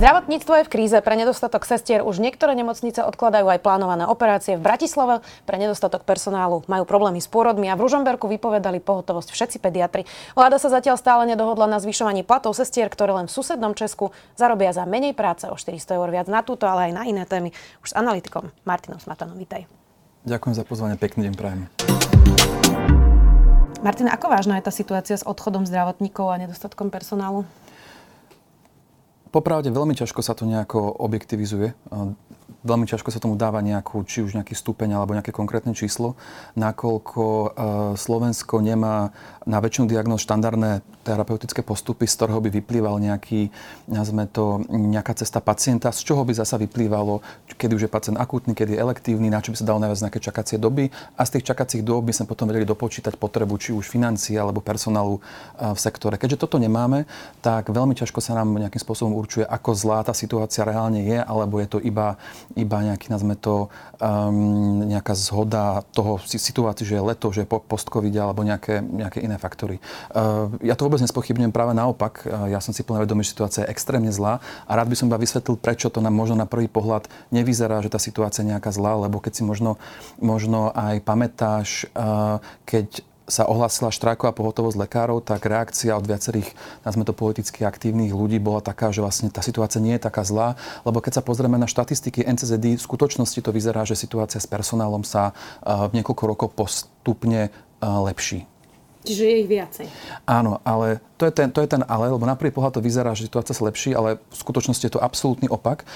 Zdravotníctvo je v kríze. Pre nedostatok sestier už niektoré nemocnice odkladajú aj plánované operácie v Bratislave. Pre nedostatok personálu majú problémy s pôrodmi a v Ružomberku vypovedali pohotovosť všetci pediatri. Vláda sa zatiaľ stále nedohodla na zvyšovaní platov sestier, ktoré len v susednom Česku zarobia za menej práce o 400 eur viac na túto, ale aj na iné témy. Už s analytikom Martinom Smatanom. Vítaj. Ďakujem za pozvanie, pekný deň prajem. Martina, ako vážna je tá situácia s odchodom zdravotníkov a nedostatkom personálu? Popravde veľmi ťažko sa to nejako objektivizuje. Veľmi ťažko sa tomu dáva nejakú, či už nejaký stupeň alebo nejaké konkrétne číslo, nakoľko uh, Slovensko nemá na väčšinu diagnóz štandardné terapeutické postupy, z ktorého by vyplýval nejaký, nazvime to, nejaká cesta pacienta, z čoho by zasa vyplývalo, kedy už je pacient akútny, kedy je elektívny, na čo by sa dalo najviac nejaké čakacie doby a z tých čakacích dôb by sme potom vedeli dopočítať potrebu či už financií alebo personálu uh, v sektore. Keďže toto nemáme, tak veľmi ťažko sa nám nejakým spôsobom určuje, ako zlá tá situácia reálne je, alebo je to iba iba nejaký, nazme to, um, nejaká zhoda toho situácii, že je leto, že je post-covid alebo nejaké, nejaké iné faktory. Uh, ja to vôbec nespochybňujem, práve naopak. Uh, ja som si plne vedomý, že situácia je extrémne zlá a rád by som iba vysvetlil, prečo to nám možno na prvý pohľad nevyzerá, že tá situácia je nejaká zlá, lebo keď si možno, možno aj pamätáš, uh, keď sa ohlásila štrajková pohotovosť lekárov, tak reakcia od viacerých, nazme to politicky aktívnych ľudí bola taká, že vlastne tá situácia nie je taká zlá, lebo keď sa pozrieme na štatistiky NCZD, v skutočnosti to vyzerá, že situácia s personálom sa v niekoľko rokov postupne lepší. Čiže je ich viacej. Áno, ale to je, ten, to je ten ale, lebo na prvý pohľad to vyzerá, že situácia sa lepší, ale v skutočnosti je to absolútny opak.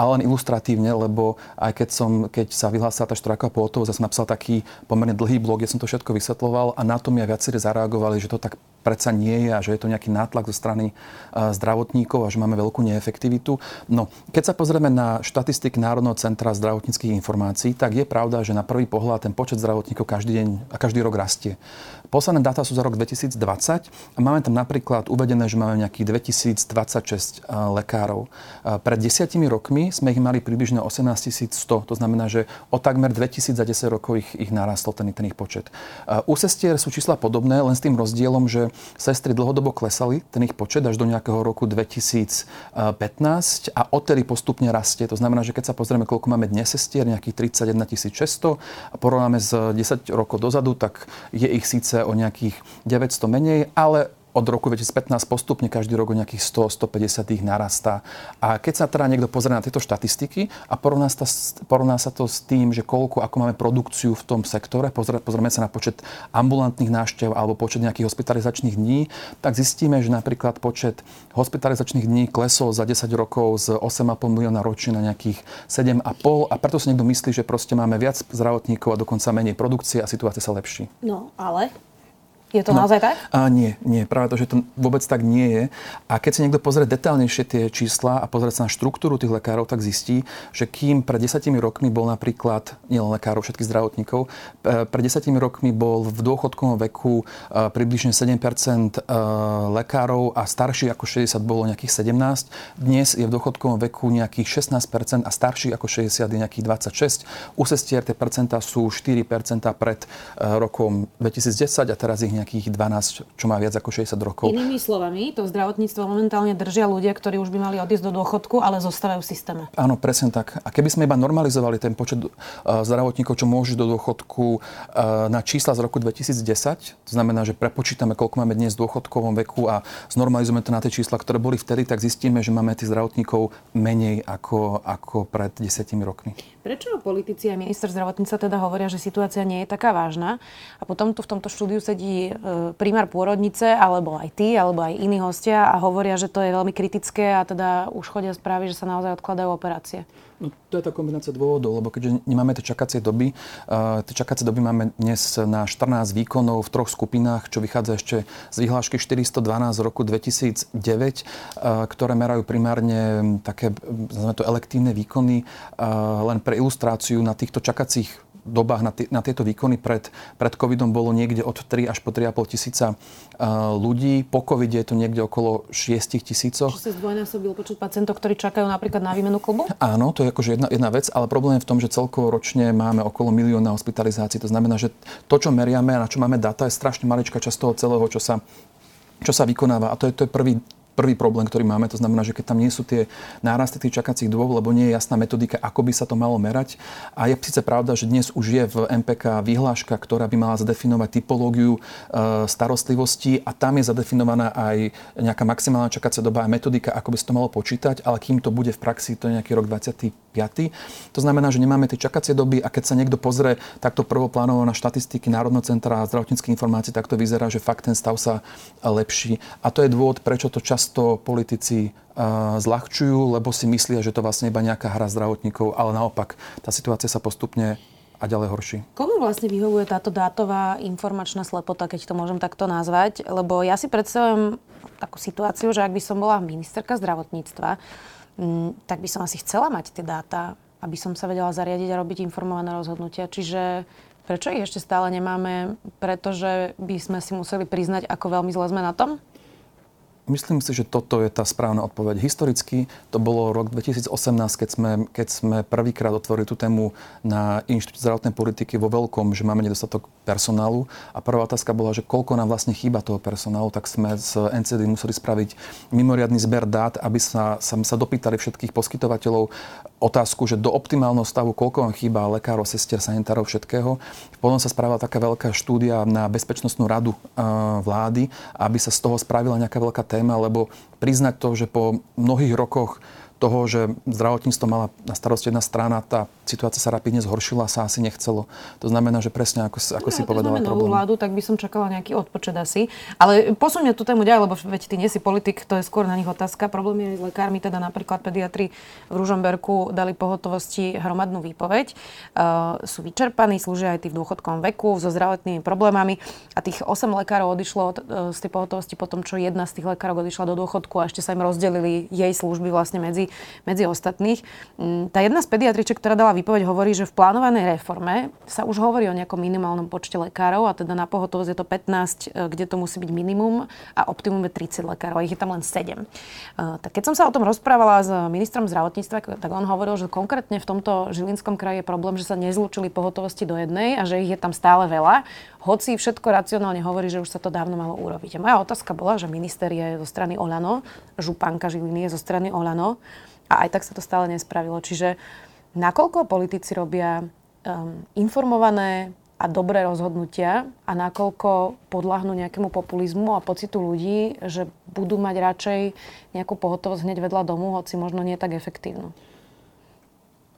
Ale len ilustratívne, lebo aj keď, som, keď sa vyhlásila tá štrajková pohotovosť, ja som napísal taký pomerne dlhý blog, kde som to všetko vysvetloval a na to mi aj viacerí zareagovali, že to tak predsa nie je a že je to nejaký nátlak zo strany zdravotníkov a že máme veľkú neefektivitu. No, keď sa pozrieme na štatistiky Národného centra zdravotníckých informácií, tak je pravda, že na prvý pohľad ten počet zdravotníkov každý deň a každý rok rastie. Posledné dáta sú za rok 2020 a máme tam napríklad uvedené, že máme nejakých 2026 lekárov. Pred desiatimi rokmi sme ich mali približne 18 100, to znamená, že o takmer 2000 za 10 rokov ich, ich narastol ten, ten ich počet. U sestier sú čísla podobné, len s tým rozdielom, že sestry dlhodobo klesali, ten ich počet až do nejakého roku 2015 a odtedy postupne rastie. To znamená, že keď sa pozrieme, koľko máme dnes sestier, nejakých 31 600 a porovnáme s 10 rokov dozadu, tak je ich síce o nejakých 900 menej, ale od roku 2015 postupne každý rok o nejakých 100-150 ich narastá. A keď sa teda niekto pozrie na tieto štatistiky a porovná sa, porovná sa to s tým, že koľko, ako máme produkciu v tom sektore, pozrieme sa na počet ambulantných návštev alebo počet nejakých hospitalizačných dní, tak zistíme, že napríklad počet hospitalizačných dní klesol za 10 rokov z 8,5 milióna ročne na nejakých 7,5 a preto si niekto myslí, že proste máme viac zdravotníkov a dokonca menej produkcie a situácia sa lepší. No, ale je to no, naozaj tak? A nie, nie. Práve to, že to vôbec tak nie je. A keď si niekto pozrie detailnejšie tie čísla a pozrie sa na štruktúru tých lekárov, tak zistí, že kým pred desiatimi rokmi bol napríklad, nielen lekárov, všetkých zdravotníkov, e, pred desiatimi rokmi bol v dôchodkovom veku e, približne 7 e, lekárov a starší ako 60 bolo nejakých 17. Dnes je v dôchodkovom veku nejakých 16% a starší ako 60 je nejakých 26. U sestier tie percentá sú 4% pred rokom 2010 a teraz ich nejakých 12, čo má viac ako 60 rokov. Inými slovami, to zdravotníctvo momentálne držia ľudia, ktorí už by mali odísť do dôchodku, ale zostávajú v systéme. Áno, presne tak. A keby sme iba normalizovali ten počet uh, zdravotníkov, čo môžu do dôchodku uh, na čísla z roku 2010, to znamená, že prepočítame, koľko máme dnes v dôchodkovom veku a znormalizujeme to na tie čísla, ktoré boli vtedy, tak zistíme, že máme tých zdravotníkov menej ako, ako pred desiatimi rokmi. Prečo politici a minister zdravotníctva teda hovoria, že situácia nie je taká vážna a potom tu v tomto štúdiu sedí e, primár pôrodnice, alebo aj ty, alebo aj iní hostia a hovoria, že to je veľmi kritické a teda už chodia správy, že sa naozaj odkladajú operácie? No, to je tá kombinácia dôvodov, lebo keďže nemáme tie čakacie doby, uh, tie čakacie doby máme dnes na 14 výkonov v troch skupinách, čo vychádza ešte z vyhlášky 412 z roku 2009, uh, ktoré merajú primárne také, to, elektívne výkony. Uh, len pre ilustráciu na týchto čakacích dobách na, t- na tieto výkony pred, pred covidom bolo niekde od 3 až po 3,5 tisíca uh, ľudí. Po covide je to niekde okolo 6 tisícoch. Čiže sa zdvojnásobil počet pacientov, ktorí čakajú napríklad na výmenu klubu? Áno, to je akože jedna, jedna vec, ale problém je v tom, že celkovo ročne máme okolo milióna hospitalizácií. To znamená, že to, čo meriame a na čo máme data, je strašne maličká časť toho celého, čo sa čo sa vykonáva. A to je, to je prvý, prvý problém, ktorý máme. To znamená, že keď tam nie sú tie nárasty tých čakacích dôb, lebo nie je jasná metodika, ako by sa to malo merať. A je síce pravda, že dnes už je v MPK vyhláška, ktorá by mala zadefinovať typológiu e, starostlivosti a tam je zadefinovaná aj nejaká maximálna čakacia doba a metodika, ako by sa to malo počítať, ale kým to bude v praxi, to je nejaký rok 25. To znamená, že nemáme tie čakacie doby a keď sa niekto pozrie takto prvoplánovo na štatistiky Národného centra zdravotníckých informácií, tak to vyzerá, že fakt ten stav sa lepší. A to je dôvod, prečo to často často politici zľahčujú, lebo si myslia, že to vlastne iba nejaká hra zdravotníkov, ale naopak, tá situácia sa postupne a ďalej horší. Komu vlastne vyhovuje táto dátová informačná slepota, keď to môžem takto nazvať? Lebo ja si predstavujem takú situáciu, že ak by som bola ministerka zdravotníctva, tak by som asi chcela mať tie dáta, aby som sa vedela zariadiť a robiť informované rozhodnutia. Čiže prečo ich ešte stále nemáme? Pretože by sme si museli priznať, ako veľmi zle sme na tom? Myslím si, že toto je tá správna odpoveď. Historicky to bolo rok 2018, keď sme, keď sme prvýkrát otvorili tú tému na Inštitút zdravotnej politiky vo veľkom, že máme nedostatok personálu. A prvá otázka bola, že koľko nám vlastne chýba toho personálu, tak sme z NCD museli spraviť mimoriadný zber dát, aby sa, sa, sa dopýtali všetkých poskytovateľov otázku, že do optimálneho stavu, koľko vám chýba lekárov, sestier, sanitárov, všetkého. Potom sa spravila taká veľká štúdia na Bezpečnostnú radu vlády, aby sa z toho spravila nejaká veľká téma, lebo priznať to, že po mnohých rokoch toho, že zdravotníctvo mala na starosti jedna strana, tá situácia sa rapidne zhoršila, sa asi nechcelo. To znamená, že presne ako, ako no, si povedala problém. vládu, tak by som čakala nejaký odpočet asi. Ale posuňme tú tému ďalej, lebo veď ty nie si politik, to je skôr na nich otázka. Problém je aj s lekármi, teda napríklad pediatri v Ružomberku dali pohotovosti hromadnú výpoveď. Uh, sú vyčerpaní, slúžia aj tí v dôchodkovom veku so zdravotnými problémami a tých 8 lekárov odišlo uh, z tej pohotovosti po tom, čo jedna z tých lekárov odišla do dôchodku a ešte sa im rozdelili jej služby vlastne medzi medzi ostatných. Mm, tá jedna z pediatriček, ktorá dala výpoveď, hovorí, že v plánovanej reforme sa už hovorí o nejakom minimálnom počte lekárov a teda na pohotovosť je to 15, e, kde to musí byť minimum a optimum je 30 lekárov ich je tam len 7. E, tak keď som sa o tom rozprávala s ministrom zdravotníctva, tak on hovoril, že konkrétne v tomto Žilinskom kraji je problém, že sa nezlúčili pohotovosti do jednej a že ich je tam stále veľa, hoci všetko racionálne hovorí, že už sa to dávno malo urobiť. A moja otázka bola, že minister je zo strany Olano, županka Žiliny je zo strany Olano. A aj tak sa to stále nespravilo. Čiže nakoľko politici robia um, informované a dobré rozhodnutia a nakoľko podľahnú nejakému populizmu a pocitu ľudí, že budú mať radšej nejakú pohotovosť hneď vedľa domu, hoci možno nie tak efektívnu.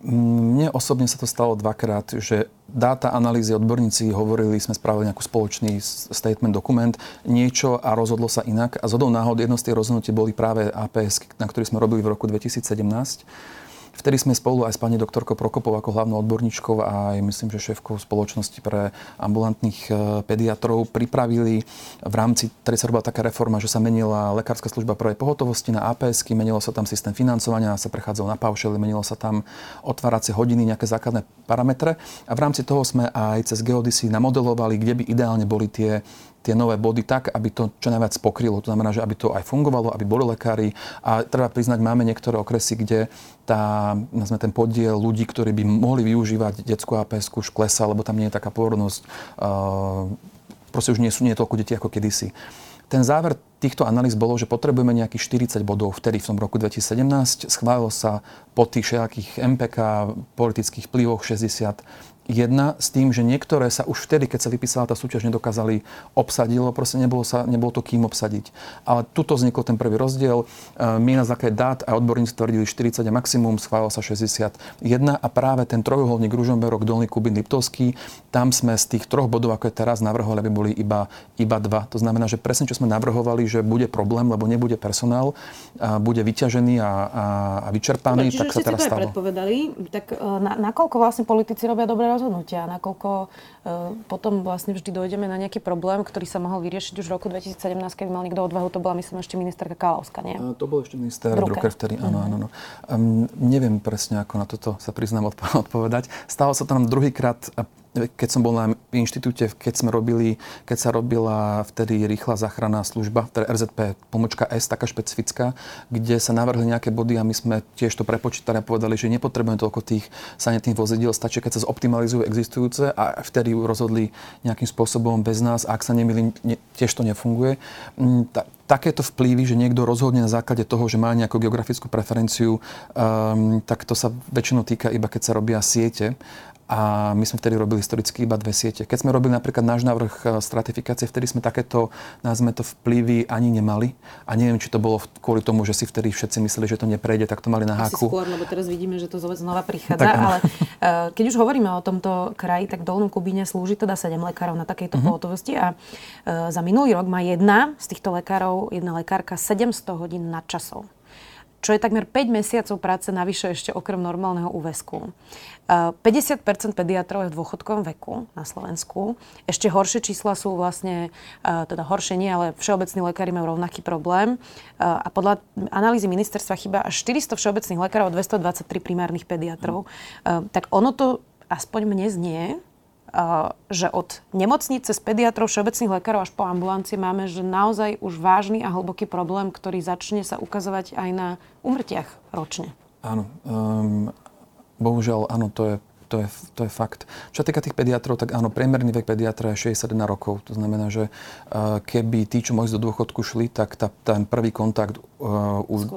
Mne osobne sa to stalo dvakrát, že dáta, analýzy, odborníci hovorili, sme spravili nejaký spoločný statement, dokument, niečo a rozhodlo sa inak. A zhodou náhod jedno z tých rozhodnutí boli práve APS, na ktorých sme robili v roku 2017 Vtedy sme spolu aj s pani doktorkou Prokopov ako hlavnou odborníčkou a aj myslím, že šéfkou spoločnosti pre ambulantných e, pediatrov pripravili v rámci, ktorej sa robila taká reforma, že sa menila lekárska služba prvej pohotovosti na APS, menilo sa tam systém financovania, sa prechádzal na paušely, menilo sa tam otváracie hodiny, nejaké základné parametre. A v rámci toho sme aj cez Geodisy namodelovali, kde by ideálne boli tie tie nové body tak, aby to čo najviac pokrylo. To znamená, že aby to aj fungovalo, aby boli lekári. A treba priznať, máme niektoré okresy, kde tá, nazme, ten podiel ľudí, ktorí by mohli využívať detskú APS už klesa, lebo tam nie je taká pôrodnosť. Uh, proste už nie sú nie toľko detí ako kedysi. Ten záver týchto analýz bolo, že potrebujeme nejakých 40 bodov vtedy v tom roku 2017. Schválilo sa po tých všetkých MPK, politických vplyvoch 60 jedna s tým, že niektoré sa už vtedy, keď sa vypísala tá súťaž, nedokázali obsadiť, lebo proste nebolo, sa, nebolo to kým obsadiť. Ale tuto vznikol ten prvý rozdiel. E, my na základe dát a odborníci tvrdili 40 a maximum, schválilo sa 61 a práve ten trojuholník Ružomberok, Dolný Kubin, Liptovský, tam sme z tých troch bodov, ako je teraz, navrhovali, aby boli iba, iba dva. To znamená, že presne čo sme navrhovali, že bude problém, lebo nebude personál, a bude vyťažený a, a, a vyčerpaný, Dobre, tak sa teraz stalo. predpovedali, tak e, na, nakoľko vlastne politici robia dobré rozhodnutia, nakoľko uh, potom vlastne vždy dojdeme na nejaký problém, ktorý sa mohol vyriešiť už v roku 2017, keď mal niekto odvahu, to bola myslím ešte ministerka Kalavska, nie? To bol ešte minister Drucker, vtedy, áno, áno. áno. Um, neviem presne, ako na toto sa priznám odpovedať. Stalo sa to nám druhýkrát keď som bol na inštitúte, keď sme robili, keď sa robila vtedy rýchla záchranná služba, teda RZP pomočka S, taká špecifická, kde sa navrhli nejaké body a my sme tiež to prepočítali a povedali, že nepotrebujeme toľko tých sanitných vozidiel, stačí, keď sa zoptimalizujú existujúce a vtedy rozhodli nejakým spôsobom bez nás a ak sa nemýlim, ne, tiež to nefunguje. Mm, ta, takéto vplyvy, že niekto rozhodne na základe toho, že má nejakú geografickú preferenciu, um, tak to sa väčšinou týka iba keď sa robia siete a my sme vtedy robili historicky iba dve siete. Keď sme robili napríklad náš návrh e, stratifikácie, vtedy sme takéto, nazme to, vplyvy ani nemali. A neviem, či to bolo kvôli tomu, že si vtedy všetci mysleli, že to neprejde, tak to mali na háku. Asi skôr, lebo teraz vidíme, že to znova prichádza. Tak, ale uh, keď už hovoríme o tomto kraji, tak Dolnú Kubíne slúži teda 7 lekárov na takejto uh-huh. pohotovosti a uh, za minulý rok má jedna z týchto lekárov, jedna lekárka 700 hodín nadčasov čo je takmer 5 mesiacov práce navyše ešte okrem normálneho úvesku. 50 pediatrov je v dôchodkovom veku na Slovensku. Ešte horšie čísla sú vlastne, teda horšie nie, ale všeobecní lekári majú rovnaký problém. A podľa analýzy ministerstva chyba až 400 všeobecných lekárov a 223 primárnych pediatrov. Tak ono to aspoň mne znie, že od nemocnice z pediatrov, všeobecných lekárov až po ambulancie máme, že naozaj už vážny a hlboký problém, ktorý začne sa ukazovať aj na umrtiach ročne. Áno. Um, bohužiaľ, áno, to je to je, to je fakt. Čo sa týka tých pediatrov, tak áno, priemerný vek pediatra je 61 rokov. To znamená, že uh, keby tí, čo mohli do dôchodku šli, tak tá, ten prvý kontakt uh, už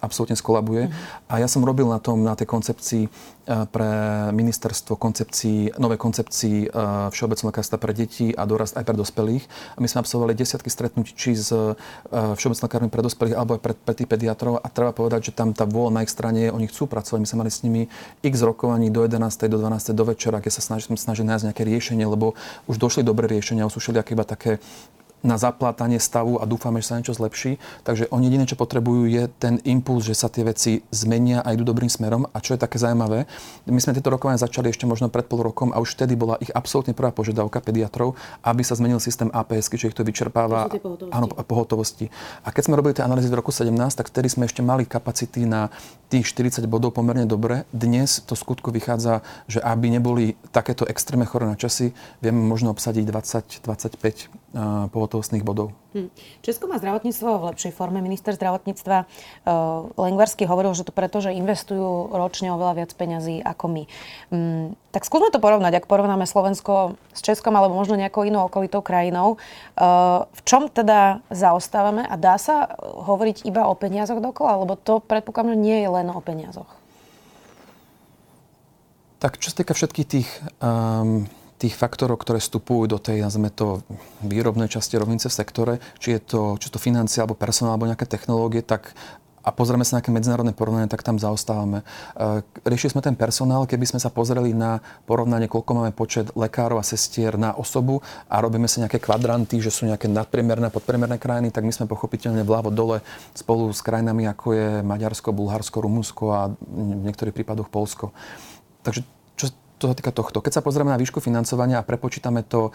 absolútne skolabuje. Uh-huh. A ja som robil na tom, na tej koncepcii uh, pre ministerstvo koncepcií, nové koncepcii uh, všeobecného lekárstva pre deti a dorast aj pre dospelých. A my sme absolvovali desiatky stretnutí či s uh, všeobecnou lekármi pre dospelých alebo aj pre, pre tých pediatrov. A treba povedať, že tam tá vôľa na ich strane je, oni chcú pracovať. My sme mali s nimi x rokovaní do 11. do do 12. do večera, keď sa snažili, snažili nájsť nejaké riešenie, lebo už došli dobré riešenia, sú všelijaké iba také na zaplátanie stavu a dúfame, že sa niečo zlepší. Takže oni jediné, čo potrebujú, je ten impuls, že sa tie veci zmenia a idú dobrým smerom. A čo je také zaujímavé, my sme tieto rokovania začali ešte možno pred pol rokom a už vtedy bola ich absolútne prvá požiadavka pediatrov, aby sa zmenil systém APS, čiže ich to vyčerpáva to pohotovosti. Áno, pohotovosti. A keď sme robili tie analýzy v roku 17, tak vtedy sme ešte mali kapacity na tých 40 bodov pomerne dobre. Dnes to skutku vychádza, že aby neboli takéto extrémne chore na časy, vieme možno obsadiť 20-25 pohotovostných bodov. Hm. Česko má zdravotníctvo v lepšej forme. Minister zdravotníctva uh, Lengvarsky hovoril, že to preto, že investujú ročne oveľa viac peňazí ako my. Um, tak skúsme to porovnať, ak porovnáme Slovensko s Českom alebo možno nejakou inou okolitou krajinou. Uh, v čom teda zaostávame a dá sa hovoriť iba o peniazoch dokola? Lebo to predpokladám, že nie je len o peniazoch. Tak čo sa týka všetkých tých um, tých faktorov, ktoré vstupujú do tej, nazveme to, výrobnej časti rovnice v sektore, či je to, či to financie, alebo personál, alebo nejaké technológie, tak a pozrieme sa na nejaké medzinárodné porovnanie, tak tam zaostávame. E, riešili sme ten personál, keby sme sa pozreli na porovnanie, koľko máme počet lekárov a sestier na osobu a robíme sa nejaké kvadranty, že sú nejaké nadpriemerné a podpriemerné krajiny, tak my sme pochopiteľne vľavo dole spolu s krajinami, ako je Maďarsko, Bulharsko, Rumunsko a v niektorých prípadoch Polsko. Takže čo sa týka tohto. Keď sa pozrieme na výšku financovania a prepočítame to e,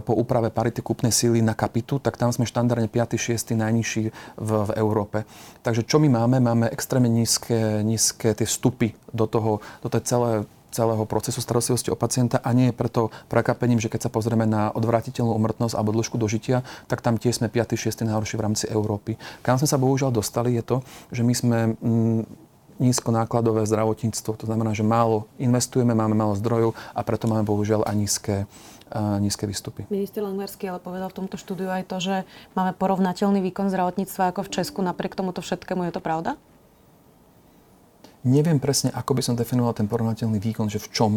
po úprave parity kúpnej síly na kapitu, tak tam sme štandardne 5. 6. najnižší v, v Európe. Takže čo my máme? Máme extrémne nízke, nízke tie vstupy do toho, do tej celé, celého procesu starostlivosti o pacienta a nie je preto prekapením, že keď sa pozrieme na odvratiteľnú umrtnosť alebo dĺžku dožitia, tak tam tiež sme 5. 6. najhorší v rámci Európy. Kam sme sa bohužiaľ dostali je to, že my sme mm, nízkonákladové zdravotníctvo. To znamená, že málo investujeme, máme málo zdrojov a preto máme bohužiaľ aj nízke, nízke výstupy. Minister Langvarský ale povedal v tomto štúdiu aj to, že máme porovnateľný výkon zdravotníctva ako v Česku. Napriek tomuto všetkému je to pravda? Neviem presne, ako by som definoval ten porovnateľný výkon, že v čom.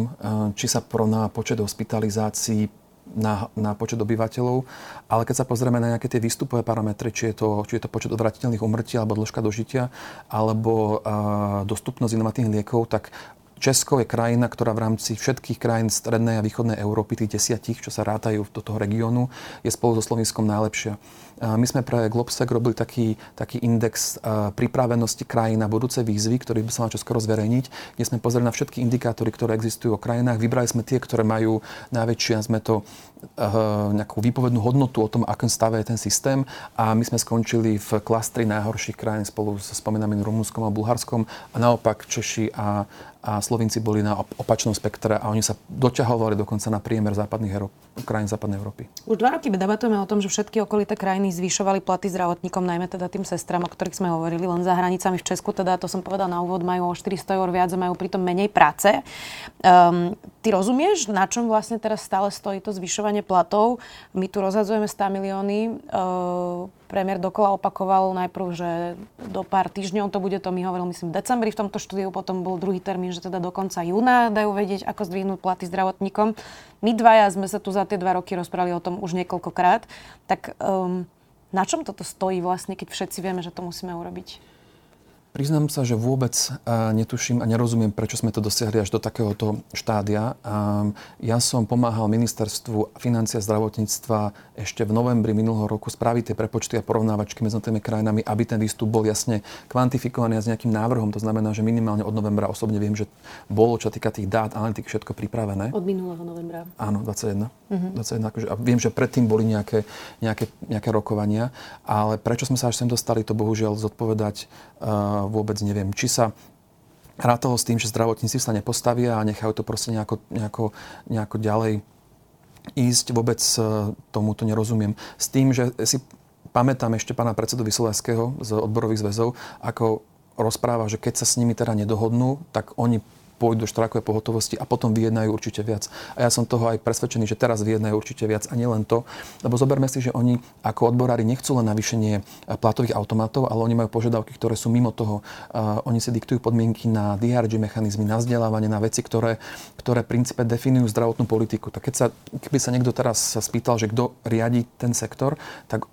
Či sa porovná počet hospitalizácií, na, na počet obyvateľov, ale keď sa pozrieme na nejaké tie výstupové parametre, či je to, či je to počet odvratiteľných umrtí alebo dĺžka dožitia, alebo uh, dostupnosť inovatívnych liekov, tak Česko je krajina, ktorá v rámci všetkých krajín strednej a východnej Európy, tých desiatich, čo sa rátajú do toho regiónu, je spolu so Slovenskom najlepšia. My sme pre Globsec robili taký, taký index pripravenosti krajín na budúce výzvy, ktorý by sa mal skoro zverejniť, kde sme pozreli na všetky indikátory, ktoré existujú o krajinách. Vybrali sme tie, ktoré majú najväčšie, sme to nejakú výpovednú hodnotu o tom, akým stave je ten systém a my sme skončili v klastri najhorších krajín spolu so spomínaným Rumunskom a Bulharskom a naopak Češi a, a Slovinci boli na opačnom spektre a oni sa doťahovali dokonca na priemer západných Euró- krajín západnej Európy. Už dva roky debatujeme o tom, že všetky okolité krajiny zvyšovali platy zdravotníkom, najmä teda tým sestram, o ktorých sme hovorili, len za hranicami v Česku, teda to som povedal na úvod, majú o 400 eur viac a majú pritom menej práce. Um, ty rozumieš, na čom vlastne teraz stále stojí to zvyšovanie platov? My tu rozhadzujeme 100 milióny. Uh, premiér dokola opakoval najprv, že do pár týždňov to bude, to mi hovoril myslím v decembri v tomto štúdiu, potom bol druhý termín, že teda do konca júna dajú vedieť, ako zdvihnúť platy zdravotníkom. My dvaja sme sa tu za tie dva roky rozprávali o tom už niekoľkokrát. Tak um, na čom toto stojí vlastne, keď všetci vieme, že to musíme urobiť? Priznám sa, že vôbec netuším a nerozumiem, prečo sme to dosiahli až do takéhoto štádia. Ja som pomáhal ministerstvu financia a zdravotníctva ešte v novembri minulého roku spraviť tie prepočty a porovnávačky medzi tými krajinami, aby ten výstup bol jasne kvantifikovaný a s nejakým návrhom. To znamená, že minimálne od novembra osobne viem, že bolo, čo týka tých dát, analytik, všetko pripravené. Od minulého novembra. Áno, 21. Uh-huh. 21 akože, a viem, že predtým boli nejaké, nejaké, nejaké rokovania, ale prečo sme sa až sem dostali, to bohužiaľ zodpovedať uh, vôbec neviem. Či sa rátalo s tým, že zdravotníci sa nepostavia a nechajú to proste nejako, nejako, nejako ďalej ísť, vôbec e, tomuto nerozumiem. S tým, že si pamätám ešte pána predsedu Vysolajského z odborových zväzov, ako rozpráva, že keď sa s nimi teda nedohodnú, tak oni pôjdu do štrajkovej pohotovosti a potom vyjednajú určite viac. A ja som toho aj presvedčený, že teraz vyjednajú určite viac a nielen to, lebo zoberme si, že oni ako odborári nechcú len navýšenie platových automatov, ale oni majú požiadavky, ktoré sú mimo toho. Uh, oni si diktujú podmienky na DRG mechanizmy, na vzdelávanie, na veci, ktoré, ktoré v princípe definujú zdravotnú politiku. Tak keď sa, keby sa niekto teraz spýtal, že kto riadi ten sektor, tak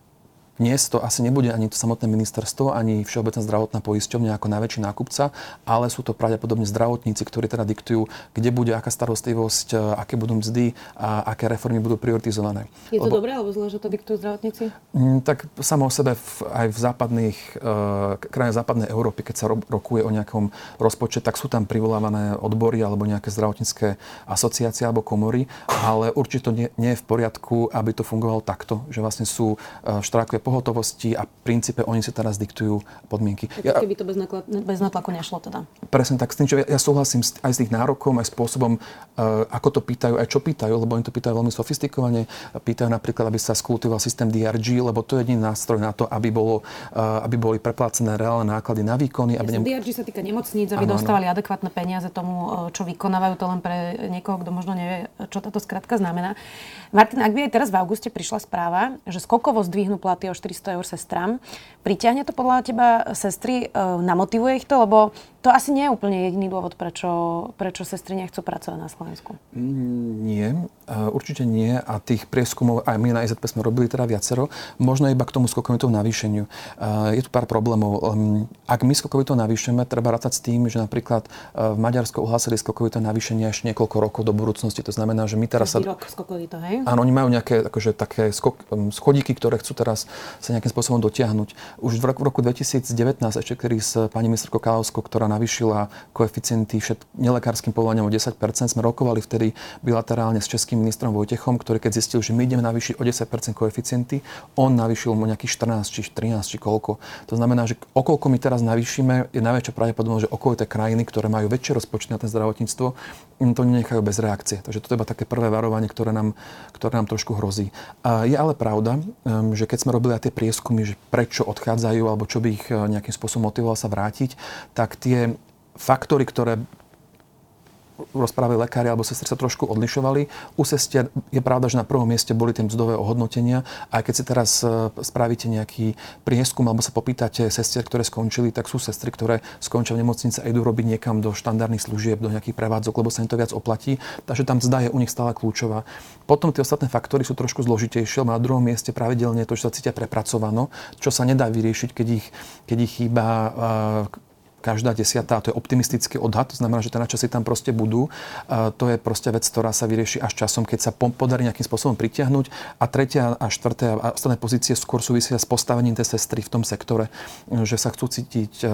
dnes to asi nebude ani to samotné ministerstvo, ani Všeobecná zdravotná poisťovňa ako najväčší nákupca, ale sú to pravdepodobne zdravotníci, ktorí teda diktujú, kde bude aká starostlivosť, e, aké budú mzdy a aké reformy budú prioritizované. Je to Lebo, dobré alebo zle, že to diktujú zdravotníci? Mm, tak samo o sebe v, aj v západných, uh, krajinách západnej Európy, keď sa ro, rokuje o nejakom rozpočte, tak sú tam privolávané odbory alebo nejaké zdravotnícke asociácie alebo komory, ale určite to nie, nie je v poriadku, aby to fungovalo takto, že vlastne sú uh, štrákové pohotovosti a princípe oni si teraz diktujú podmienky. Ja, keby to bez, nakla- bez natlaku nešlo teda. Presne tak, s tým, čo ja, ja súhlasím aj s tých nárokom, aj spôsobom, uh, ako to pýtajú, aj čo pýtajú, lebo oni to pýtajú veľmi sofistikovane. Pýtajú napríklad, aby sa skultivoval systém DRG, lebo to je jediný nástroj na to, aby, bolo, uh, aby boli preplácené reálne náklady na výkony. Aby nem... DRG sa týka nemocníc, aby ano, dostávali ano. adekvátne peniaze tomu, čo vykonávajú. To len pre niekoho, kto možno nevie, čo táto skratka znamená. Martin, ak by aj teraz v auguste prišla správa, že skokovo zdvihnú platy o 400 eur sestram. Priťahne to podľa teba sestry, e, namotivuje ich to, lebo to asi nie je úplne jediný dôvod, prečo, prečo sestry nechcú pracovať na Slovensku. Nie, určite nie. A tých prieskumov aj my na IZP sme robili teda viacero. Možno iba k tomu skokovitou navýšeniu. Je tu pár problémov. Ak my skokovito navýšeme, treba rátať s tým, že napríklad e, v Maďarsku ohlásili skokovito navýšenie ešte niekoľko rokov do budúcnosti. To znamená, že my teraz sa... rok skokovito, hej? Áno, oni majú nejaké akože, také skok, schodíky, ktoré chcú teraz sa nejakým spôsobom dotiahnuť. Už v roku, v roku 2019, ešte kedy s pani ministerkou Kalavskou, ktorá navýšila koeficienty všet, nelekárskym povolaniam o 10% sme rokovali vtedy bilaterálne s českým ministrom Vojtechom, ktorý keď zistil, že my ideme navýšiť o 10 koeficienty, on navýšil mu nejakých 14 či 13 či koľko. To znamená, že okolko my teraz navýšime, je najväčšia pravdepodobnosť, že okolité krajiny, ktoré majú väčšie rozpočty na ten zdravotníctvo, im to nenechajú bez reakcie. Takže to je iba také prvé varovanie, ktoré nám, ktoré nám trošku hrozí. A je ale pravda, že keď sme robili aj tie prieskumy, že prečo odchádzajú alebo čo by ich eh, nejakým spôsobom motivovalo sa vrátiť, tak tie faktory, ktoré rozprávali lekári alebo sestry sa trošku odlišovali. U sestier je pravda, že na prvom mieste boli tie mzdové ohodnotenia. A keď si teraz e, spravíte nejaký prieskum alebo sa popýtate sestier, ktoré skončili, tak sú sestry, ktoré skončia v nemocnici a idú robiť niekam do štandardných služieb, do nejakých prevádzok, lebo sa im to viac oplatí. Takže tam mzda je u nich stále kľúčová. Potom tie ostatné faktory sú trošku zložitejšie, na druhom mieste pravidelne je to, že sa cítia prepracovano, čo sa nedá vyriešiť, keď ich, keď ich chýba každá desiatá, to je optimistický odhad, to znamená, že tie časy tam proste budú. To je proste vec, ktorá sa vyrieši až časom, keď sa podarí nejakým spôsobom pritiahnuť. A tretia a štvrté a ostatné pozície skôr súvisia s postavením tej sestry v tom sektore, že sa chcú cítiť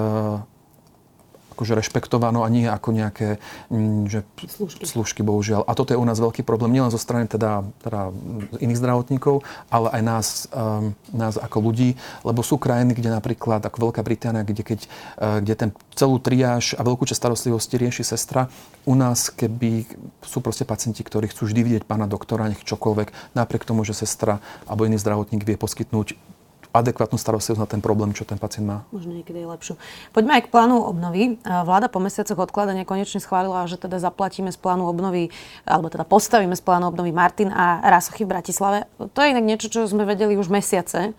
akože rešpektované a nie ako nejaké mm, že služky. služky, bohužiaľ. A toto je u nás veľký problém, nielen zo strany teda, teda iných zdravotníkov, ale aj nás, um, nás ako ľudí, lebo sú krajiny, kde napríklad ako Veľká Británia, kde, keď, uh, kde ten celú triáž a veľkú časť starostlivosti rieši sestra, u nás, keby sú proste pacienti, ktorí chcú vždy vidieť pána doktora, nech čokoľvek, napriek tomu, že sestra alebo iný zdravotník vie poskytnúť adekvátnu starostlivosť na ten problém, čo ten pacient má. Možno niekedy je lepšiu. Poďme aj k plánu obnovy. Vláda po mesiacoch odkladania konečne schválila, že teda zaplatíme z plánu obnovy, alebo teda postavíme z plánu obnovy Martin a Rasochy v Bratislave. To je inak niečo, čo sme vedeli už mesiace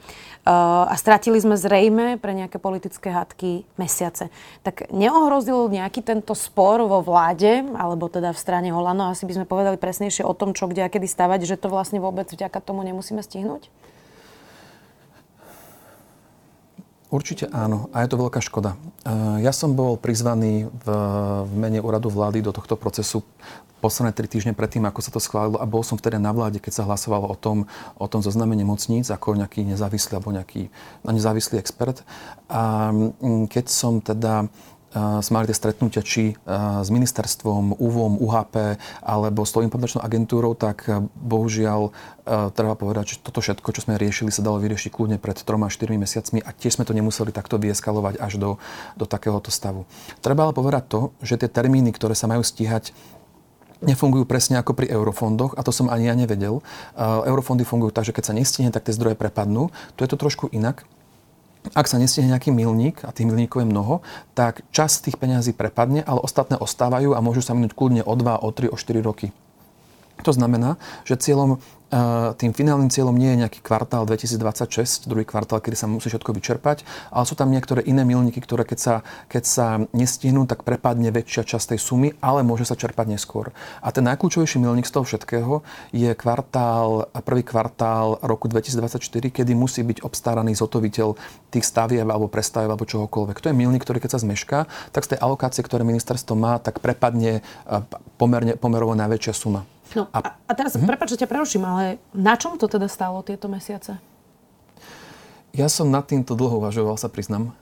a stratili sme zrejme pre nejaké politické hádky mesiace. Tak neohrozil nejaký tento spor vo vláde, alebo teda v strane Holano, asi by sme povedali presnejšie o tom, čo kde a kedy stavať, že to vlastne vôbec vďaka tomu nemusíme stihnúť? Určite áno a je to veľká škoda. Ja som bol prizvaný v, v mene úradu vlády do tohto procesu posledné tri týždne predtým, ako sa to schválilo a bol som vtedy na vláde, keď sa hlasovalo o tom, o tom zozname nemocníc ako nejaký nezávislý alebo nejaký no, nezávislý expert. A keď som teda sme mali tie stretnutia či s ministerstvom, UVOM, UHP alebo s tou implementačnou agentúrou, tak bohužiaľ treba povedať, že toto všetko, čo sme riešili, sa dalo vyriešiť kľudne pred 3-4 mesiacmi a tiež sme to nemuseli takto vyeskalovať až do, do takéhoto stavu. Treba ale povedať to, že tie termíny, ktoré sa majú stíhať, nefungujú presne ako pri eurofondoch a to som ani ja nevedel. Eurofondy fungujú tak, že keď sa nestihne, tak tie zdroje prepadnú. Tu je to trošku inak ak sa nestihne nejaký milník, a tých milníkov je mnoho, tak čas tých peňazí prepadne, ale ostatné ostávajú a môžu sa minúť kľudne o 2, o 3, o 4 roky. To znamená, že cieľom tým finálnym cieľom nie je nejaký kvartál 2026, druhý kvartál, kedy sa musí všetko vyčerpať, ale sú tam niektoré iné milníky, ktoré keď sa, keď sa nestihnú, tak prepadne väčšia časť tej sumy, ale môže sa čerpať neskôr. A ten najkľúčovejší milník z toho všetkého je kvartál, prvý kvartál roku 2024, kedy musí byť obstaraný zotoviteľ tých stavieb alebo prestavieb alebo čohokoľvek. To je milník, ktorý keď sa zmešká, tak z tej alokácie, ktoré ministerstvo má, tak prepadne pomerne, pomerovo najväčšia suma. No a, a teraz, mm-hmm. prepáč, že ťa preruším, ale na čom to teda stálo tieto mesiace? Ja som nad týmto dlho uvažoval, sa priznam,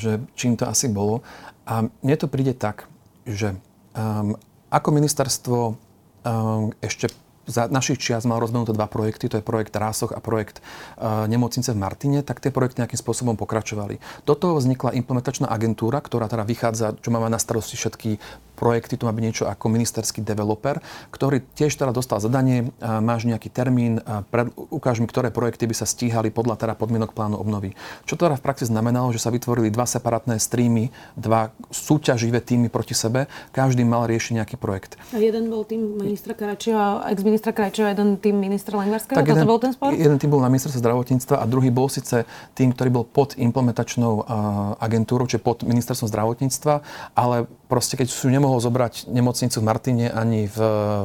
že čím to asi bolo. A mne to príde tak, že um, ako ministerstvo um, ešte za našich čias mal rozbenuté dva projekty, to je projekt Rásoch a projekt uh, nemocnice v Martine, tak tie projekty nejakým spôsobom pokračovali. Do toho vznikla implementačná agentúra, ktorá teda vychádza, čo má na starosti všetky projekty, tu má byť niečo ako ministerský developer, ktorý tiež teda dostal zadanie, máš nejaký termín, pred, ukáž mi, ktoré projekty by sa stíhali podľa teda podmienok plánu obnovy. Čo to teda v praxi znamenalo, že sa vytvorili dva separátne streamy, dva súťaživé týmy proti sebe, každý mal riešiť nejaký projekt. A jeden bol tým ministra Krajčího, ex-ministra Krajčího, jeden tým ministra Lengvarského, tak jeden, bol ten spor? Jeden tým bol na ministerstve zdravotníctva a druhý bol síce tým, ktorý bol pod implementačnou agentúrou, čiže pod ministerstvom zdravotníctva, ale proste keď sú nemohol zobrať nemocnicu v Martine ani v,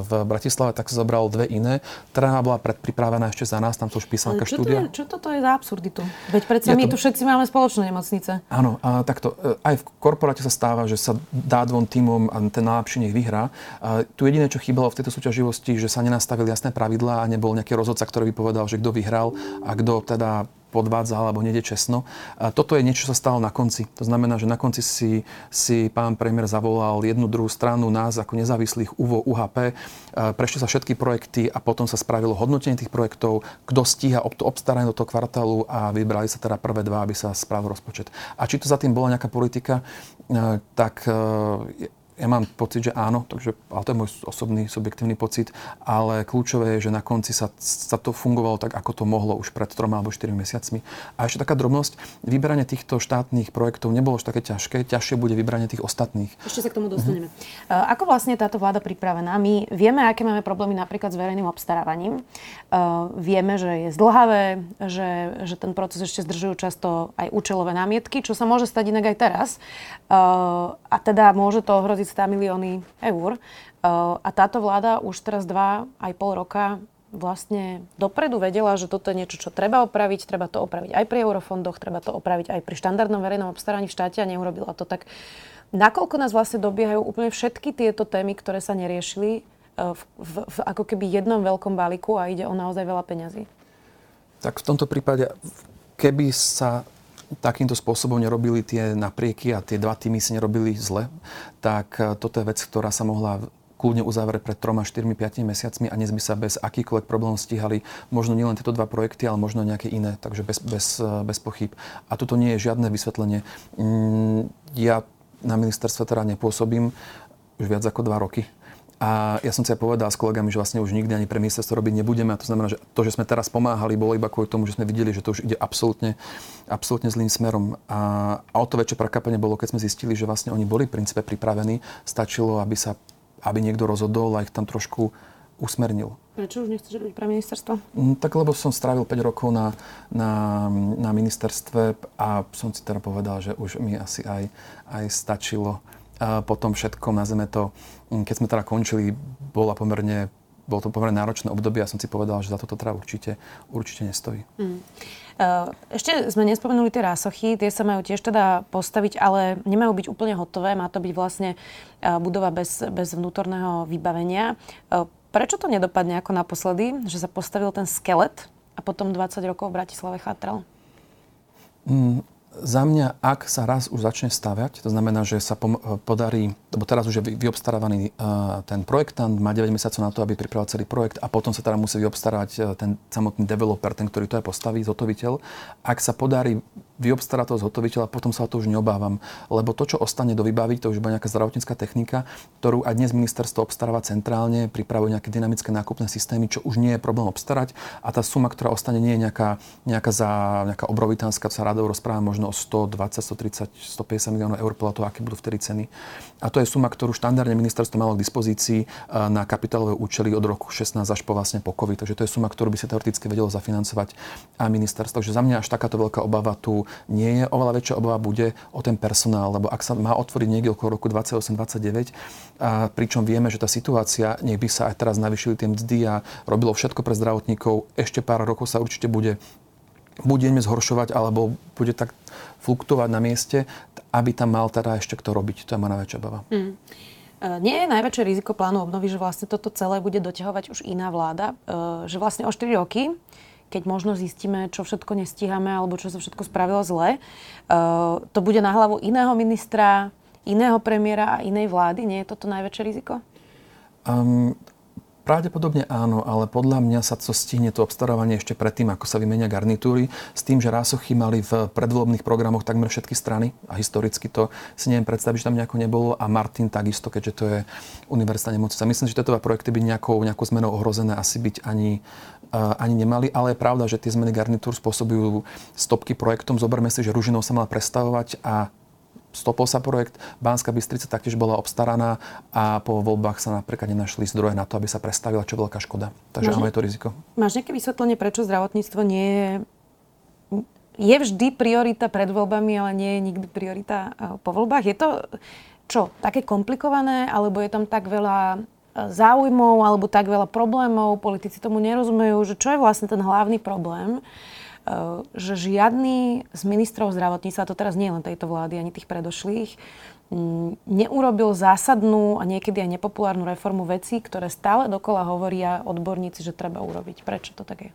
v Bratislave, tak sa zobral dve iné. Ktorá bola predpripravená ešte za nás, tam to už písalka čo štúdia. To je, čo toto je za absurditu? Veď predsa my to... tu všetci máme spoločné nemocnice. Áno, a takto. E, aj v korporáte sa stáva, že sa dá dvom týmom a ten najlepší nech vyhrá. A tu jediné, čo chýbalo v tejto súťaživosti, že sa nenastavili jasné pravidlá a nebol nejaký rozhodca, ktorý by povedal, že kto vyhral a kto teda podvádza alebo nede čestno. A toto je niečo, čo sa stalo na konci. To znamená, že na konci si, si pán premiér zavolal jednu druhú stranu, nás ako nezávislých UVO, UHP. Prešli sa všetky projekty a potom sa spravilo hodnotenie tých projektov, kto stíha to obstaranie do toho kvartálu a vybrali sa teda prvé dva, aby sa spravil rozpočet. A či to za tým bola nejaká politika, tak ja mám pocit, že áno, takže, ale to je môj osobný, subjektívny pocit, ale kľúčové je, že na konci sa, sa to fungovalo tak, ako to mohlo už pred troma alebo 4 mesiacmi. A ešte taká drobnosť, vyberanie týchto štátnych projektov nebolo už také ťažké, ťažšie bude vybranie tých ostatných. Ešte sa k tomu dostaneme. Uh-huh. Ako vlastne táto vláda pripravená? My vieme, aké máme problémy napríklad s verejným obstarávaním. Uh, vieme, že je zdlhavé, že, že ten proces ešte zdržujú často aj účelové námietky, čo sa môže stať inak aj teraz. Uh, a teda môže to ohroziť 100 milióny eur. A táto vláda už teraz dva aj pol roka vlastne dopredu vedela, že toto je niečo, čo treba opraviť, treba to opraviť aj pri eurofondoch, treba to opraviť aj pri štandardnom verejnom obstarávaní v štáte a neurobila to tak. Nakoľko nás vlastne dobiehajú úplne všetky tieto témy, ktoré sa neriešili v, v, v ako keby jednom veľkom balíku a ide o naozaj veľa peňazí? Tak v tomto prípade, keby sa takýmto spôsobom nerobili tie naprieky a tie dva týmy si nerobili zle, tak toto je vec, ktorá sa mohla kľudne uzavrieť pred 3, 4, 5 mesiacmi a dnes by sa bez akýkoľvek problém stíhali možno nielen tieto dva projekty, ale možno nejaké iné, takže bez, bez, bez pochyb. A toto nie je žiadne vysvetlenie. Mm, ja na ministerstve teda nepôsobím už viac ako dva roky. A ja som si aj povedal s kolegami, že vlastne už nikdy ani pre ministerstvo robiť nebudeme. A to znamená, že to, že sme teraz pomáhali, bolo iba kvôli tomu, že sme videli, že to už ide absolútne, absolútne zlým smerom. A, a o to väčšie prekvapenie bolo, keď sme zistili, že vlastne oni boli v princípe pripravení. Stačilo, aby sa aby niekto rozhodol a ich tam trošku usmernil. Prečo už nechceš robiť pre ministerstvo? Mm, tak lebo som strávil 5 rokov na, na, na ministerstve a som si teda povedal, že už mi asi aj, aj stačilo. A potom všetko, nazveme to, mm, keď sme teda končili, bola pomerne bolo to pomerne náročné obdobie a som si povedal, že za toto teda určite, určite nestojí. Mm. Ešte sme nespomenuli tie rásochy, tie sa majú tiež teda postaviť, ale nemajú byť úplne hotové, má to byť vlastne budova bez, bez vnútorného vybavenia. Prečo to nedopadne ako naposledy, že sa postavil ten skelet a potom 20 rokov v Bratislave chatral? Mm, za mňa, ak sa raz už začne stavať, to znamená, že sa podarí, lebo teraz už je vyobstarávaný ten projektant, má 9 mesiacov na to, aby pripravil celý projekt a potom sa teda musí vyobstarať e, ten samotný developer, ten, ktorý to aj postaví, zhotoviteľ. Ak sa podarí vyobstará toho zhotoviteľa, potom sa to už neobávam. Lebo to, čo ostane do vybaviť, to už bude nejaká zdravotnícka technika, ktorú aj dnes ministerstvo obstaráva centrálne, pripravuje nejaké dynamické nákupné systémy, čo už nie je problém obstarať. A tá suma, ktorá ostane, nie je nejaká, nejaká, za, nejaká obrovitánska, sa radov rozpráva možno o 120, 130, 150 miliónov eur podľa toho, aké budú vtedy ceny. A to je suma, ktorú štandardne ministerstvo malo k dispozícii eh, na kapitálové účely od roku 16 až po vlastne po COVID. Takže to je suma, ktorú by sa teoreticky vedelo zafinancovať a ministerstvo. Takže za mňa až takáto veľká obava tu nie je. Oveľa väčšia obava bude o ten personál, lebo ak sa má otvoriť niekde okolo roku 28-29, a pričom vieme, že tá situácia, nech by sa aj teraz navyšili tie mzdy a robilo všetko pre zdravotníkov, ešte pár rokov sa určite bude budeme zhoršovať, alebo bude tak fluktovať na mieste, aby tam mal teda ešte kto robiť. To je moja najväčšia obava. Mm. Nie je najväčšie riziko plánu obnovy, že vlastne toto celé bude doťahovať už iná vláda, e, že vlastne o 4 roky keď možno zistíme, čo všetko nestíhame alebo čo sa všetko spravilo zle, uh, to bude na hlavu iného ministra, iného premiéra a inej vlády? Nie je toto najväčšie riziko? Um, Pravdepodobne áno, ale podľa mňa sa to stihne to obstarávanie ešte predtým, ako sa vymenia garnitúry, s tým, že Rásochy mali v predvolebných programoch takmer všetky strany a historicky to si neviem predstaviť, že tam nejako nebolo a Martin takisto, keďže to je univerzita nemocnica. Myslím, že tieto projekty by nejakou, nejakou zmenou ohrozené asi byť ani, ani nemali, ale je pravda, že tie zmeny garnitúr spôsobujú stopky projektom. Zoberme si, že Ružinov sa mala prestavovať a stopol sa projekt, Banská Bystrica taktiež bola obstaraná a po voľbách sa napríklad nenašli zdroje na to, aby sa prestavila, čo veľká škoda. Takže áno, je to riziko. Máš nejaké vysvetlenie, prečo zdravotníctvo nie je je vždy priorita pred voľbami, ale nie je nikdy priorita po voľbách. Je to čo, také komplikované, alebo je tam tak veľa záujmov, alebo tak veľa problémov, politici tomu nerozumejú, že čo je vlastne ten hlavný problém, Eh, že žiadny z ministrov zdravotníctva, to teraz nie len tejto vlády, ani tých predošlých, neurobil zásadnú a niekedy aj nepopulárnu reformu vecí, ktoré stále dokola hovoria odborníci, že treba urobiť. Prečo to tak je?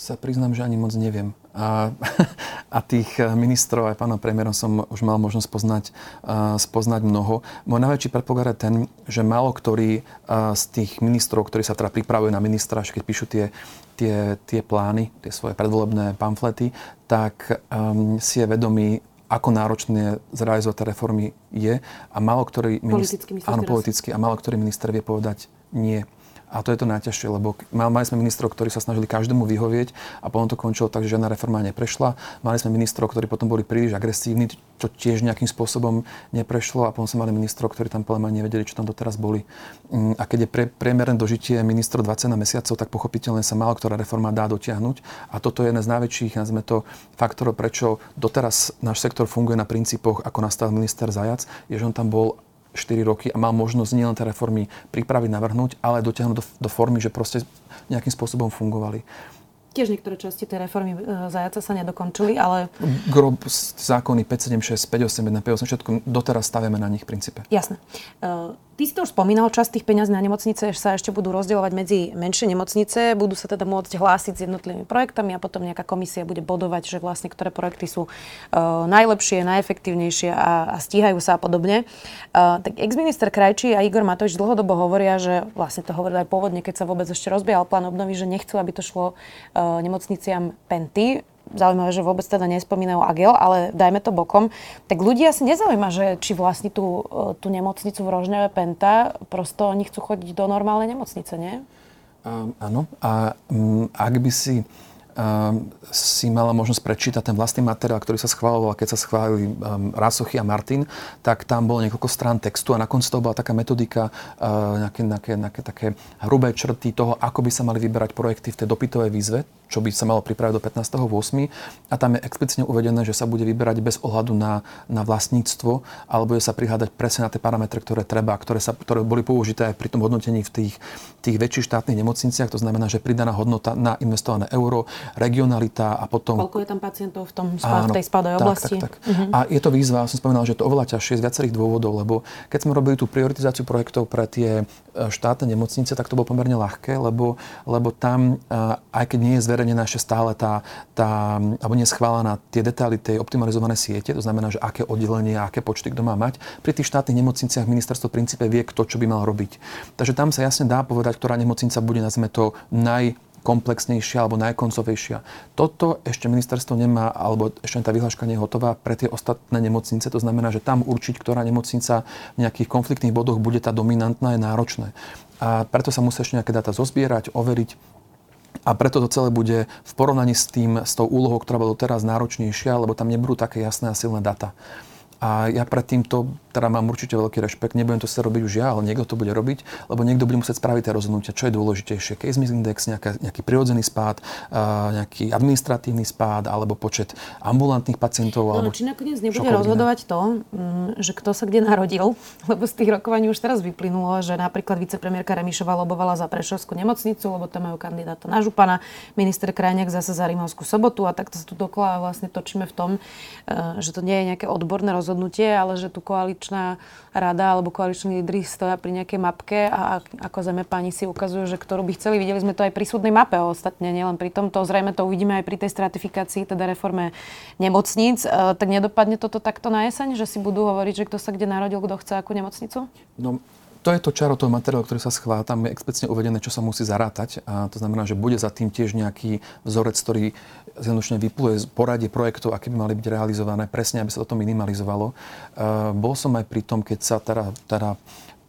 Sa priznám, že ani moc neviem. A, a tých ministrov aj pána premiérom som už mal možnosť poznať, spoznať mnoho. Môj najväčší predpoklad je ten, že málo ktorý z tých ministrov, ktorí sa teda pripravujú na ministra, keď píšu tie, tie, tie plány, tie svoje predvolebné pamflety, tak um, si je vedomý, ako náročné zrealizovať tie reformy je a málo ktorý minister, áno, politicky, a málo ktorý minister vie povedať nie. A to je to najťažšie, lebo mali sme ministrov, ktorí sa snažili každému vyhovieť a potom to končilo tak, že žiadna reforma neprešla. Mali sme ministrov, ktorí potom boli príliš agresívni, čo tiež nejakým spôsobom neprešlo a potom sme mali ministrov, ktorí tam podľa nevedeli, čo tam doteraz boli. Mm, a keď je pre, priemerné dožitie ministrov 20 mesiacov, tak pochopiteľne sa málo ktorá reforma dá dotiahnuť. A toto je jeden z najväčších, nazvime to, faktorov, prečo doteraz náš sektor funguje na princípoch, ako nastavil minister Zajac, je, že on tam bol 4 roky a mal možnosť nielen tie reformy pripraviť, navrhnúť, ale dotiahnuť do, do formy, že proste nejakým spôsobom fungovali. Tiež niektoré časti tej reformy e, Zajaca sa nedokončili, ale... Grob, zákony 576, 581, 580, všetko doteraz stavíme na nich v princípe. Jasné. Uh, Ty si to už spomínal, časť tých peňazí na nemocnice sa ešte budú rozdielovať medzi menšie nemocnice, budú sa teda môcť hlásiť s jednotlivými projektami a potom nejaká komisia bude bodovať, že vlastne ktoré projekty sú uh, najlepšie, najefektívnejšie a, a stíhajú sa a podobne. Uh, tak ex-minister Krajčí a Igor Matovič dlhodobo hovoria, že vlastne to hovorili aj pôvodne, keď sa vôbec ešte rozbiehal plán obnovy, že nechcú, aby to šlo uh, nemocniciam Penty zaujímavé, že vôbec teda nespomínajú Agel, ale dajme to bokom, tak ľudia si nezaujíma, že či vlastní tú, e, tú nemocnicu v Rožňave Penta, prosto oni chcú chodiť do normálnej nemocnice, nie? Um, áno. A um, ak by si um, si mala možnosť prečítať ten vlastný materiál, ktorý sa schváloval, keď sa schválili um, Rasochy a Martin, tak tam bolo niekoľko strán textu a na konci toho bola taká metodika, uh, nejaké, nejaké, nejaké také hrubé črty toho, ako by sa mali vyberať projekty v tej dopytovej výzve, čo by sa malo pripraviť do 15.8. A tam je explicitne uvedené, že sa bude vyberať bez ohľadu na, na vlastníctvo, alebo bude sa prihľadať presne na tie parametre, ktoré treba, ktoré, sa, ktoré boli použité aj pri tom hodnotení v tých, tých väčších štátnych nemocniciach. To znamená, že pridaná hodnota na investované euro, regionalita a potom... Koľko je tam pacientov v, tom, Áno, v tej spadovej oblasti? Tak, tak. Uh-huh. A je to výzva, som spomínal, že je to oveľa ťažšie z viacerých dôvodov, lebo keď sme robili tú prioritizáciu projektov pre tie e, štátne nemocnice, tak to bolo pomerne ľahké, lebo, lebo tam, e, aj keď nie je zver zverejnená ešte stále tá, tá alebo nie schválená tie detaily tej optimalizované siete, to znamená, že aké oddelenie, aké počty kto má mať. Pri tých štátnych nemocniciach ministerstvo v princípe vie, kto čo by mal robiť. Takže tam sa jasne dá povedať, ktorá nemocnica bude, nazvime to, naj komplexnejšia alebo najkoncovejšia. Toto ešte ministerstvo nemá, alebo ešte tá vyhláška nie je hotová pre tie ostatné nemocnice. To znamená, že tam určiť, ktorá nemocnica v nejakých konfliktných bodoch bude tá dominantná, je náročné. A preto sa musí ešte nejaké dáta zozbierať, overiť, a preto to celé bude v porovnaní s tým, s tou úlohou, ktorá bola doteraz náročnejšia, lebo tam nebudú také jasné a silné data. A ja pred týmto teda mám určite veľký rešpekt. Nebudem to sa robiť už ja, ale niekto to bude robiť, lebo niekto bude musieť spraviť tie rozhodnutia, čo je dôležitejšie. Case mix index, nejaká, nejaký prirodzený spád, nejaký administratívny spád, alebo počet ambulantných pacientov. No, alebo či nakoniec nebude rozhodovať to, mm, že kto sa kde narodil, lebo z tých rokovaní už teraz vyplynulo, že napríklad vicepremiérka Remišová lobovala za Prešovskú nemocnicu, lebo tam majú kandidáta na župana, minister Krajniak zase za Rimovskú sobotu a takto sa tu dokola vlastne točíme v tom, e, že to nie je nejaké odborné rozhodnutie ale že tu koaličná rada alebo koaliční lídry stoja pri nejakej mapke a ako zeme páni si ukazujú, že ktorú by chceli. Videli sme to aj pri súdnej mape ostatne, nielen pri tomto. Zrejme to uvidíme aj pri tej stratifikácii, teda reforme nemocníc. E, tak nedopadne toto takto na jeseň, že si budú hovoriť, že kto sa kde narodil, kto chce akú nemocnicu? No, to je to čaro toho materiálu, ktorý sa schvála. Tam je explicitne uvedené, čo sa musí zarátať. A to znamená, že bude za tým tiež nejaký vzorec, ktorý zjednodušene vypluje z poradie projektov, aké by mali byť realizované, presne, aby sa toto minimalizovalo. Uh, bol som aj pri tom, keď sa teda, teda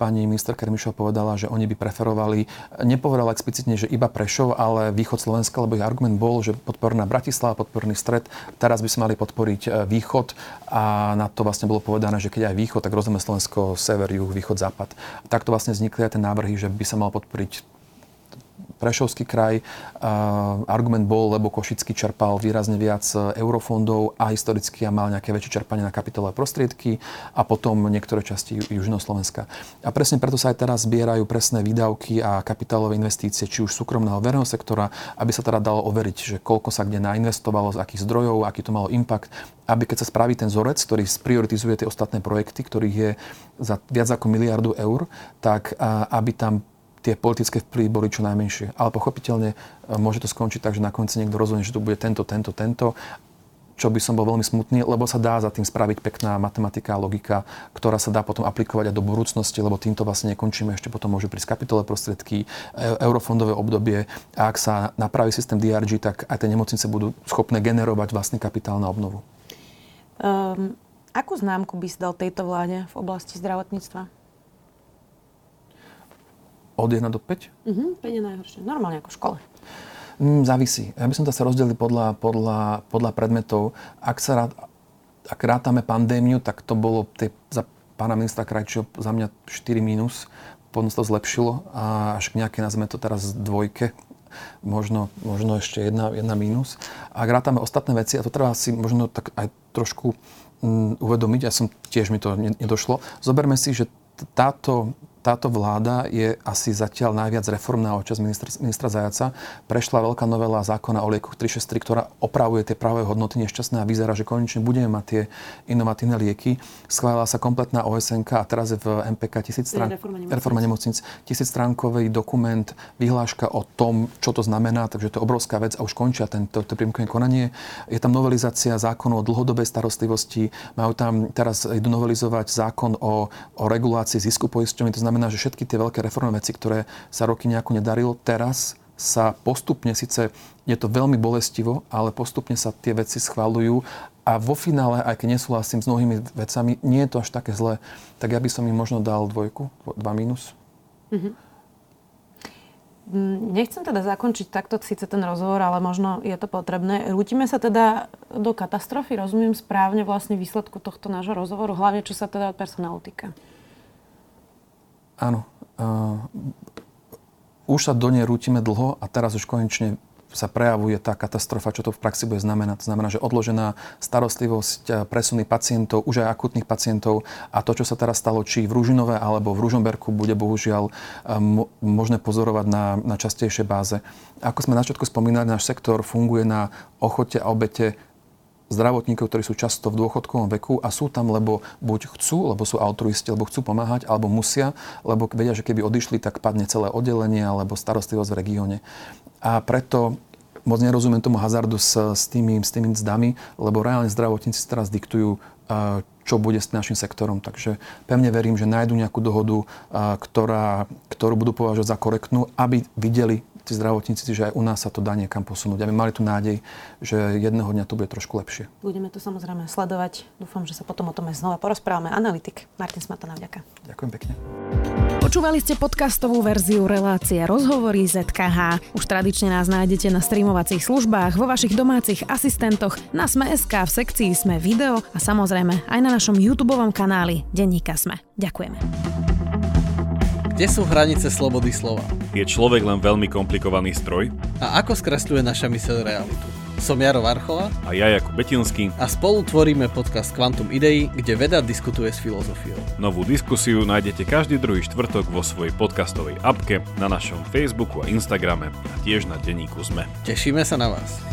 pani minister Kermišová povedala, že oni by preferovali, nepovedala explicitne, že iba Prešov, ale východ Slovenska, lebo ich argument bol, že podporná Bratislava, podporný stred, teraz by sme mali podporiť e, východ a na to vlastne bolo povedané, že keď aj východ, tak rozumieme Slovensko sever, juh, východ, západ. Takto vlastne vznikli aj tie návrhy, že by sa mal podporiť Prešovský kraj. Argument bol, lebo Košický čerpal výrazne viac e, eurofondov a historicky a mal nejaké väčšie čerpanie na kapitolové prostriedky a potom niektoré časti Južného Slovenska. A presne preto sa aj teraz zbierajú presné výdavky a kapitálové investície, či už súkromného verejného sektora, aby sa teda dalo overiť, že koľko sa kde nainvestovalo, z akých zdrojov, aký to malo impact, aby keď sa spraví ten vzorec, ktorý sprioritizuje tie ostatné projekty, ktorých je za viac ako miliardu eur, tak aby tam tie politické vplyvy boli čo najmenšie. Ale pochopiteľne e, môže to skončiť tak, že nakoniec niekto rozhodne, že tu bude tento, tento, tento čo by som bol veľmi smutný, lebo sa dá za tým spraviť pekná matematika a logika, ktorá sa dá potom aplikovať aj do budúcnosti, lebo týmto vlastne nekončíme. Ešte potom môžu prísť kapitole prostriedky, e, eurofondové obdobie a ak sa napraví systém DRG, tak aj tie nemocnice budú schopné generovať vlastný kapitál na obnovu. Um, akú známku by si dal tejto vláde v oblasti zdravotníctva? Od 1 do 5? Mhm, 5 je najhoršie. Normálne ako v škole. Mm, závisí. Ja by som to sa rozdelil podľa, podľa, podľa predmetov. Ak, sa rád, ak rátame pandémiu, tak to bolo tie, za pána ministra Krajčího za mňa 4 minus. Potom sa to zlepšilo a až k nejaké, nazveme to teraz dvojke, možno, možno ešte jedna, jedna mínus. Ak rátame ostatné veci, a to treba si možno tak aj trošku mm, uvedomiť, ja som tiež mi to nedošlo, zoberme si, že táto táto vláda je asi zatiaľ najviac reformná očas ministra, ministra Zajaca. Prešla veľká novela zákona o liekoch 363, ktorá opravuje tie práve hodnoty nešťastné a vyzerá, že konečne budeme mať tie inovatívne lieky. Schválila sa kompletná OSNK a teraz je v MPK tisíc strán, reforma nemocnic, tisíc stránkový dokument, vyhláška o tom, čo to znamená, takže to je obrovská vec a už končia tento to konanie. Je tam novelizácia zákonu o dlhodobej starostlivosti, majú tam teraz idú novelizovať zákon o, o regulácii zisku poisťovní, to znamená, znamená, že všetky tie veľké reformné veci, ktoré sa roky nejako nedarilo, teraz sa postupne, síce je to veľmi bolestivo, ale postupne sa tie veci schvalujú a vo finále, aj keď nesúhlasím s mnohými vecami, nie je to až také zlé, tak ja by som im možno dal dvojku, dva mínus. Mm-hmm. Nechcem teda zakončiť takto síce ten rozhovor, ale možno je to potrebné. Rútime sa teda do katastrofy, rozumiem správne vlastne výsledku tohto nášho rozhovoru, hlavne čo sa teda personálu týka. Áno. Uh, už sa do nej rútime dlho a teraz už konečne sa prejavuje tá katastrofa, čo to v praxi bude znamenať. To znamená, že odložená starostlivosť, presuny pacientov, už aj akutných pacientov a to, čo sa teraz stalo, či v Ružinove alebo v Ružomberku, bude bohužiaľ možné pozorovať na, na častejšej báze. Ako sme na spomínali, náš sektor funguje na ochote a obete zdravotníkov, ktorí sú často v dôchodkovom veku a sú tam, lebo buď chcú, lebo sú altruisti, alebo chcú pomáhať, alebo musia, lebo vedia, že keby odišli, tak padne celé oddelenie alebo starostlivosť v regióne. A preto moc nerozumiem tomu hazardu s, s, tými, s tými mzdami, lebo reálne zdravotníci teraz diktujú, čo bude s našim sektorom. Takže pevne verím, že nájdu nejakú dohodu, ktorá, ktorú budú považovať za korektnú, aby videli tí zdravotníci, že aj u nás sa to dá niekam posunúť. Aby mali tu nádej, že jedného dňa to bude trošku lepšie. Budeme to samozrejme sledovať. Dúfam, že sa potom o tom aj znova porozprávame. Analytik Martin Smatana, vďaka. Ďakujem pekne. Počúvali ste podcastovú verziu relácie Rozhovory ZKH. Už tradične nás nájdete na streamovacích službách, vo vašich domácich asistentoch, na Sme.sk, v sekcii Sme video a samozrejme aj na našom YouTube kanáli Denníka Sme. Ďakujeme. Kde sú hranice slobody slova? Je človek len veľmi komplikovaný stroj? A ako skresľuje naša myseľ realitu? Som Jaro Varchola a ja Jakub Betinský a spolu tvoríme podcast Quantum Idei, kde veda diskutuje s filozofiou. Novú diskusiu nájdete každý druhý štvrtok vo svojej podcastovej apke, na našom Facebooku a Instagrame a tiež na denníku ZME. Tešíme sa na vás.